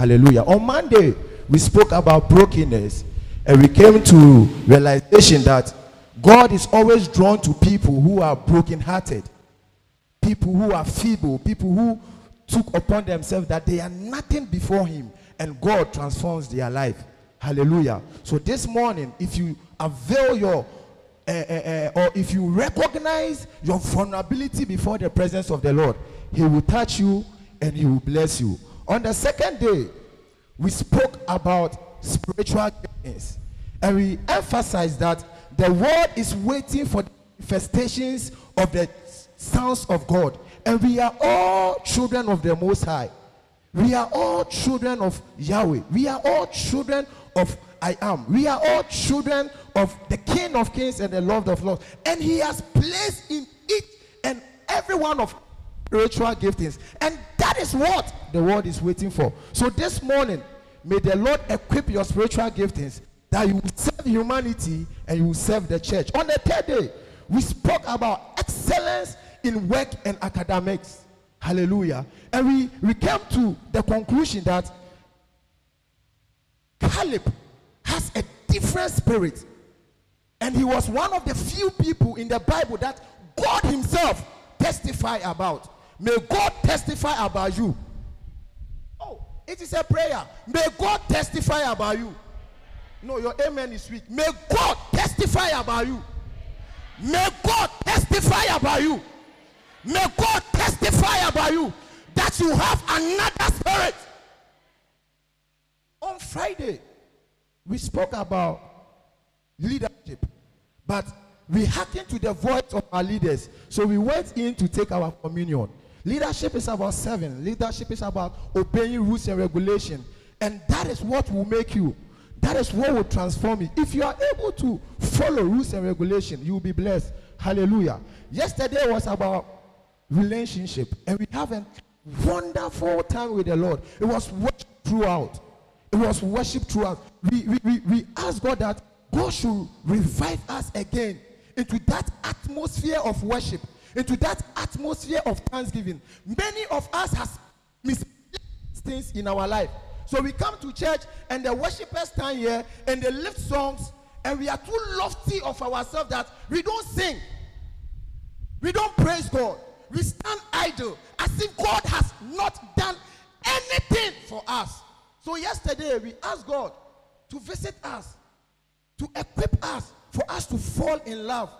Hallelujah. On Monday, we spoke about brokenness and we came to realization that God is always drawn to people who are brokenhearted, people who are feeble, people who took upon themselves that they are nothing before Him and God transforms their life. Hallelujah. So this morning, if you avail your uh, uh, uh, or if you recognize your vulnerability before the presence of the Lord, He will touch you and He will bless you. On the second day, we spoke about spiritual giftings and we emphasized that the world is waiting for the manifestations of the sons of God, and we are all children of the Most High. We are all children of Yahweh. We are all children of I am. We are all children of the King of Kings and the Lord of Lords. And He has placed in each and every one of spiritual giftings. And that is what the world is waiting for. So this morning, may the Lord equip your spiritual giftings that you will serve humanity and you will serve the church. On the third day, we spoke about excellence in work and academics. Hallelujah. And we, we came to the conclusion that Caleb has a different spirit. And he was one of the few people in the Bible that God Himself testify about. May God testify about you. Oh, it is a prayer. May God testify about you. No, your amen is weak. May God testify about you. May God testify about you. May God testify about you that you have another spirit. On Friday, we spoke about leadership, but we hearkened to the voice of our leaders. So we went in to take our communion. Leadership is about serving. Leadership is about obeying rules and regulation. And that is what will make you. That is what will transform you. If you are able to follow rules and regulation, you will be blessed. Hallelujah. Yesterday was about relationship. And we have a wonderful time with the Lord. It was worship throughout. It was worship throughout. We, we, we, we asked God that God should revive us again into that atmosphere of worship, into that atmosphere of thanksgiving. Many of us has missed things in our life. So we come to church and the worshipers stand here and they lift songs and we are too lofty of ourselves that we don't sing. We don't praise God. We stand idle as if God has not done anything for us. So yesterday we asked God to visit us, to equip us, for us to fall in love.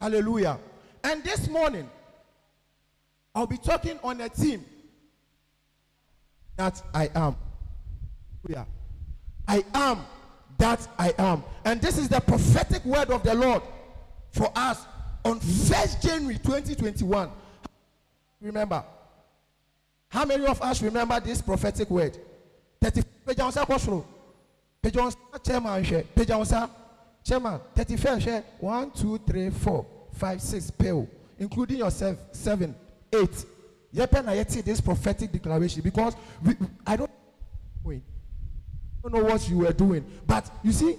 Hallelujah. And this morning, I'll be talking on a theme that I am. Yeah. I am that I am. And this is the prophetic word of the Lord for us on 1st January 2021. Remember. How many of us remember this prophetic word? 30 page sa Page chairman. Page chairman 31 share. Eh? 1 2 3 4 5 6 pale including yourself 7 8 Yepe na yeti this prophetic declaration because we, I don't wait. I don't know what you were doing, but you see,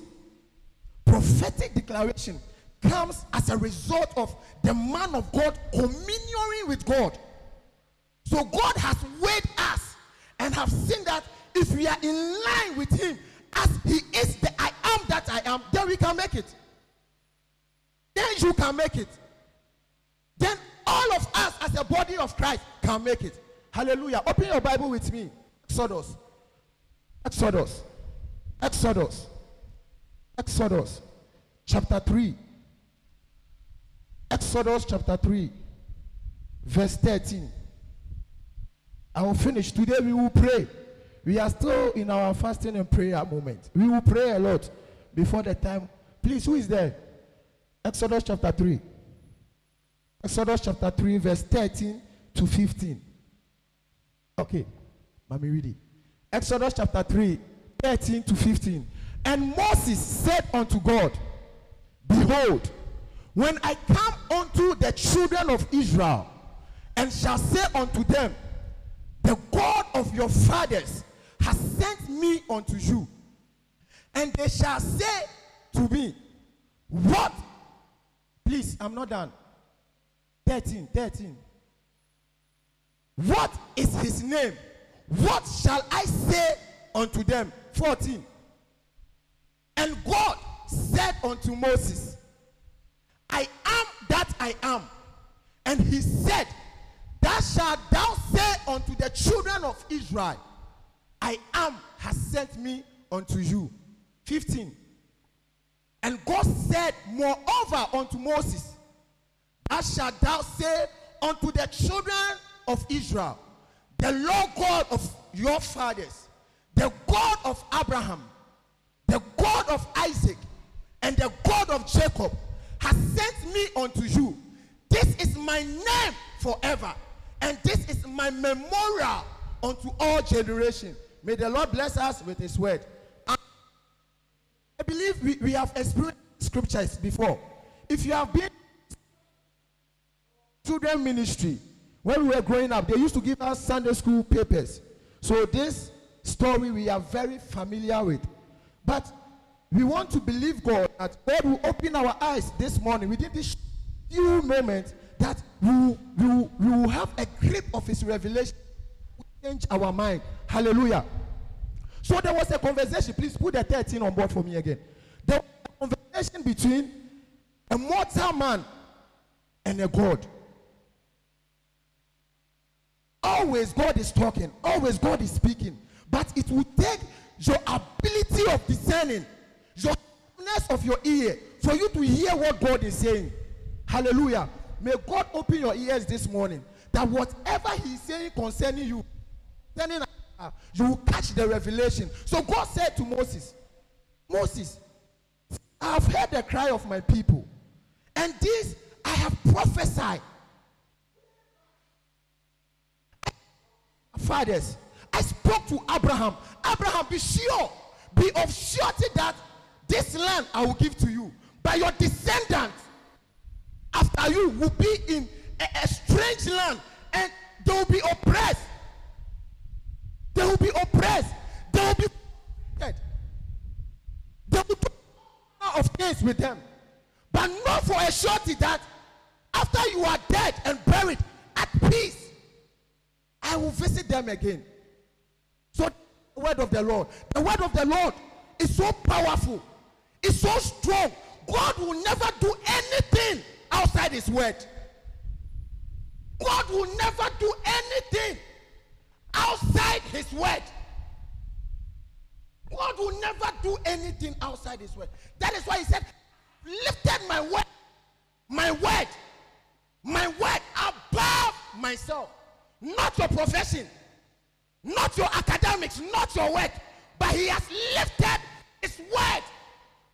prophetic declaration comes as a result of the man of God communing with God. So God has weighed us and have seen that if we are in line with Him, as He is the I I am, then we can make it. Then you can make it. Then all of us as a body of Christ can make it. Hallelujah. Open your Bible with me. Exodus. Exodus. Exodus. Exodus. Chapter 3. Exodus chapter 3. Verse 13. I will finish. Today we will pray. We are still in our fasting and prayer moment. We will pray a lot before the time. Please, who is there? Exodus chapter 3. Exodus chapter 3, verse 13 to 15. Okay, let me read it. Exodus chapter 3, 13 to 15. And Moses said unto God, Behold, when I come unto the children of Israel, and shall say unto them, The God of your fathers has sent me unto you, and they shall say to me, What? Please, I'm not done. 13, 13. What is his name? What shall I say unto them? 14. And God said unto Moses, I am that I am. And he said, Thou shalt thou say unto the children of Israel, I am has sent me unto you. 15. And God said, Moreover unto Moses, Thou shalt thou say unto the children of Israel, The Lord God of your fathers, the God of Abraham, the God of Isaac, and the God of Jacob, has sent me unto you. This is my name forever, and this is my memorial unto all generations. May the Lord bless us with his word. I I we, we have experienced scriptures before. If you have been children ministry, when we were growing up, they used to give us Sunday school papers. So this story we are very familiar with. But we want to believe God that God will open our eyes this morning within this few moments that we will, we will, we will have a grip of his revelation change our mind. Hallelujah. So there was a conversation. Please put the 13 on board for me again. There was a conversation between a mortal man and a God. Always God is talking. Always God is speaking. But it will take your ability of discerning, your sharpness of your ear, for you to hear what God is saying. Hallelujah. May God open your ears this morning that whatever He's saying concerning you, concerning uh, you will catch the revelation. So God said to Moses, Moses, I have heard the cry of my people, and this I have prophesied. Fathers, I spoke to Abraham. Abraham, be sure, be of surety that this land I will give to you. But your descendants after you will be in a, a strange land and they will be oppressed. They will be oppressed. They will be dead. They will do all of with them. But not for a surety that after you are dead and buried at peace, I will visit them again. So the word of the Lord. The word of the Lord is so powerful. It's so strong. God will never do anything outside his word. God will never do anything outside his word. Will never do anything outside his word. That is why he said, lifted my word, my word, my word above myself. Not your profession, not your academics, not your work, but he has lifted his word.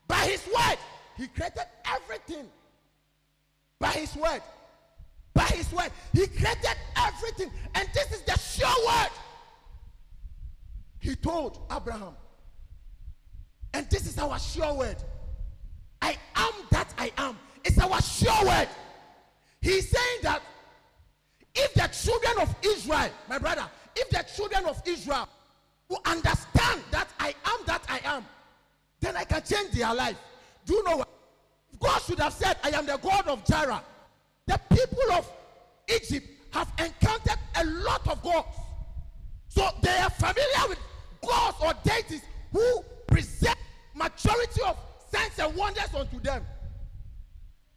By his word, he created everything. By his word. By his word. He created everything. And this is the sure word. He told Abraham. Our sure word. I am that I am. It's our sure word. He's saying that if the children of Israel, my brother, if the children of Israel will understand that I am that I am, then I can change their life. Do you know what? God should have said, I am the God of Jireh. The people of Egypt have encountered a lot of gods. So they are familiar with gods or deities who present majority of signs and wonders unto them.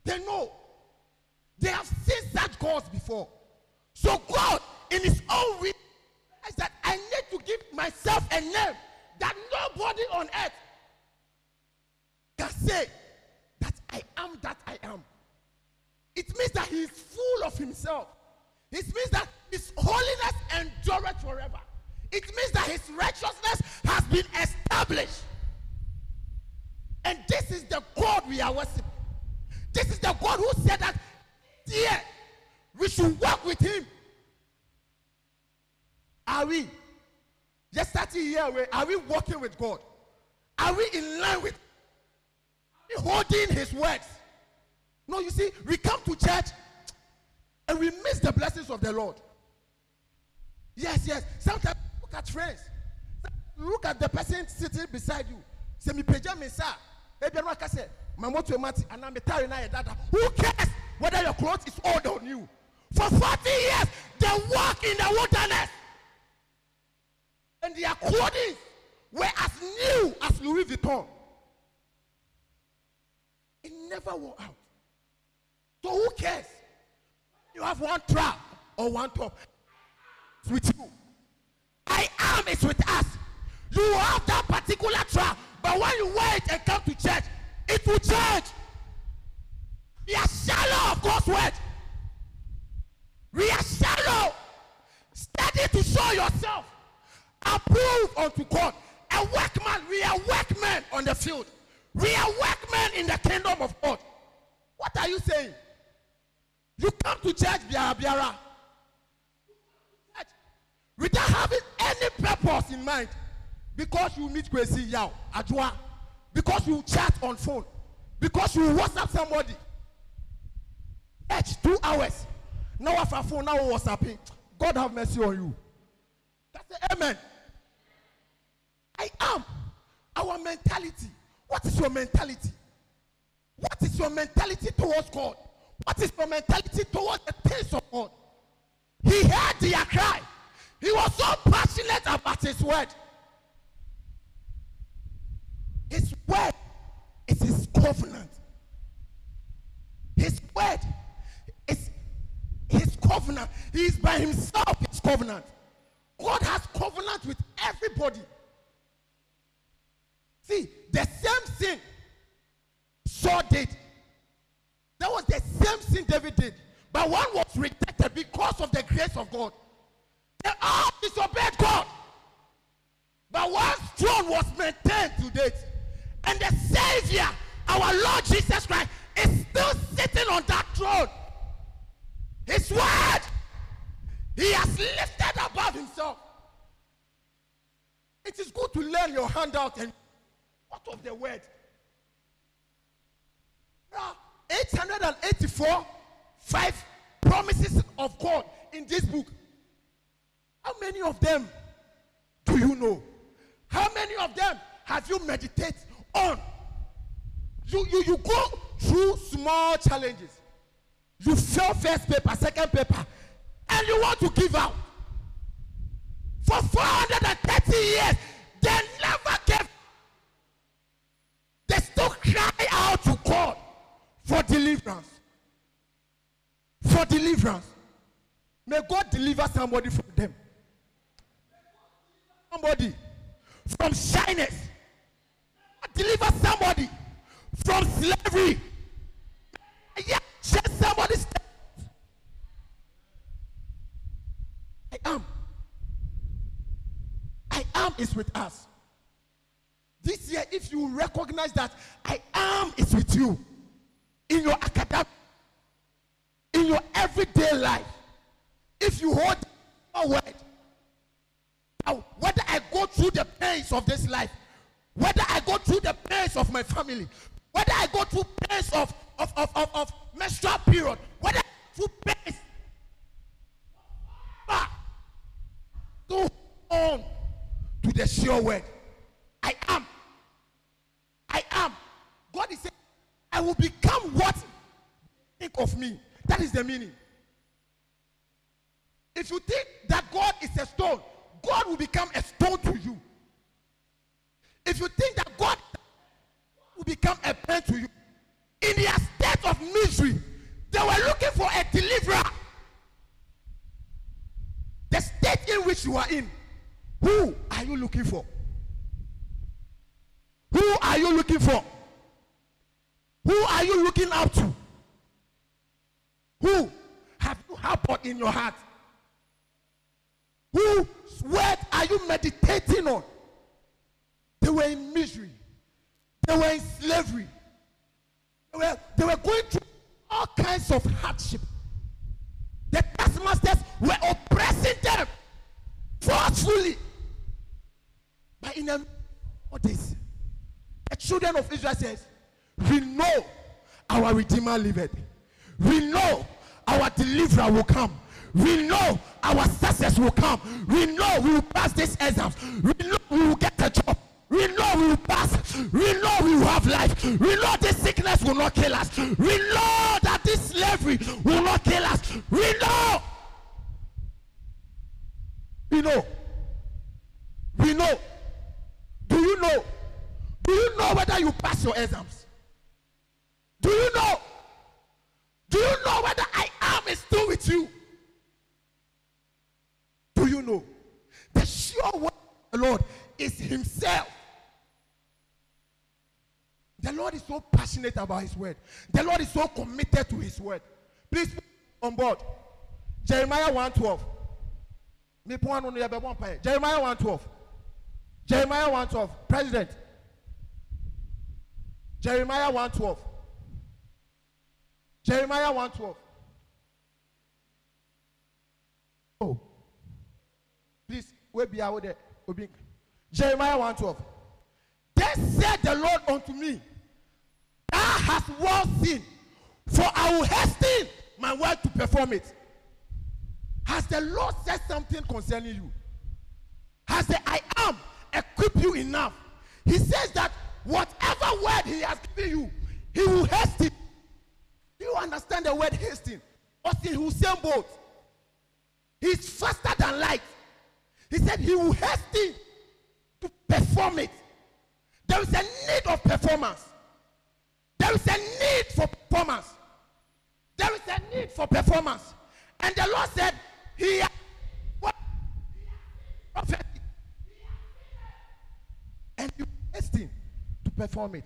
They know. They have seen such gods before. So God, in his own will, is said, I need to give myself a name that nobody on earth can say that I am that I am. It means that he is full of himself. It means that his holiness endureth forever. It means that his righteousness has been established. And this is the God we are worshiping. This is the God who said that, yeah, we should walk with him. Are we? Just 30 years away, are we walking with God? Are we in line with holding his words. No, you see, we come to church and we miss the blessings of the Lord. Yes, yes. Sometimes look at friends. Look at the person sitting beside you. Say me me sa. Ebi anu aka say, "Mama to mati and I'm tired na dada." Who cares whether your clothes is old or new For 40 years, they walk in the wilderness. and their clothing were as new as Louis Vuitton. It never wore out. So who cares? You have one trap or one top. With you. I am is with us. You have that particular trap, but when you wait and come to church, it will change. We are shallow of God's word. We are shallow. Study to show yourself. Approve unto God. A workman. We are workmen on the field. We are workmen in the kingdom of God. What are you saying? You come to church, biara biara, without having any purpose in mind, because you meet Kwesi Yao, Ajua, because you chat on phone, because you WhatsApp somebody. Church, two hours. Now after phone, now WhatsApping. God have mercy on you. That's the amen. I am. Our mentality. What is your mentality? What is your mentality towards God? What is your mentality towards the things of God? He heard their cry. He was so passionate about his word. Word is his covenant. His word is his covenant. He is by himself his covenant. God has covenant with everybody. See, the same thing Saul did. That was the same thing David did. But one was rejected because of the grace of God. They all disobeyed God. But one throne was maintained to date. And the Savior, our Lord Jesus Christ, is still sitting on that throne. His word, He has lifted above Himself. It is good to learn your handout and what of the word? Are 884 five promises of God in this book. How many of them do you know? How many of them have you meditated on? You, you, you go through small challenges. You fail first paper, second paper, and you want to give out. For 430 years, they never gave. They still cry out to God for deliverance. For deliverance. May God deliver somebody from them. Somebody from shyness. Deliver somebody from slavery. Yeah, just somebody. St- I am. I am is with us. This year, if you recognize that I am is with you in your academic, in your everyday life, if you hold a word, whether I go through the pains of this life, whether I go through the pains of my family, whether I go through pains of, of, of, of, of menstrual period, whether through pains, ah! go on to the sure word. I am. I am. God is saying, I will become what think of me. That is the meaning. If you think that God is a stone, God will become a stone to you. If you think that God will become a pen to you, in their state of misery, they were looking for a deliverer. The state in which you are in, who are you looking for? Who are you looking for? Who are you looking up to? Who have you harbored in your heart? Whose word are you meditating on? Were in misery. They were in slavery. They were, they were going through all kinds of hardship. The taskmasters were oppressing them forcefully. But in a, all this, the children of Israel says, we know our Redeemer liveth. We know our deliverer will come. We know our success will come. We know we will pass this exams. We know we will get a job. We know we will pass. We know we will have life. We know this sickness will not kill us. We know that this slavery will not kill us. We know. We know. We know. Do you know? Do you know whether you pass your exams? Do you know? Do you know whether I am is still with you? Do you know? The sure word of the Lord is Himself. So passionate about His word. The Lord is so committed to His word. Please on board. Jeremiah 112. Me point on the one point. Jeremiah 112. Jeremiah 112. President. Jeremiah 112. Jeremiah 112. Oh. Please, wait be out there. Jeremiah 112. Then said the Lord unto me, Hast well seen, for I will hasten my word to perform it. Has the Lord said something concerning you? Has the I am equipped you enough? He says that whatever word he has given you, he will hasten. Do you understand the word hasten? Austin Usain Bolt. He's faster than light. He said he will hasten to perform it. There is a need of performance. There is a need for performance. There is a need for performance. And the Lord said, He what prophecy. And you hasten to perform it.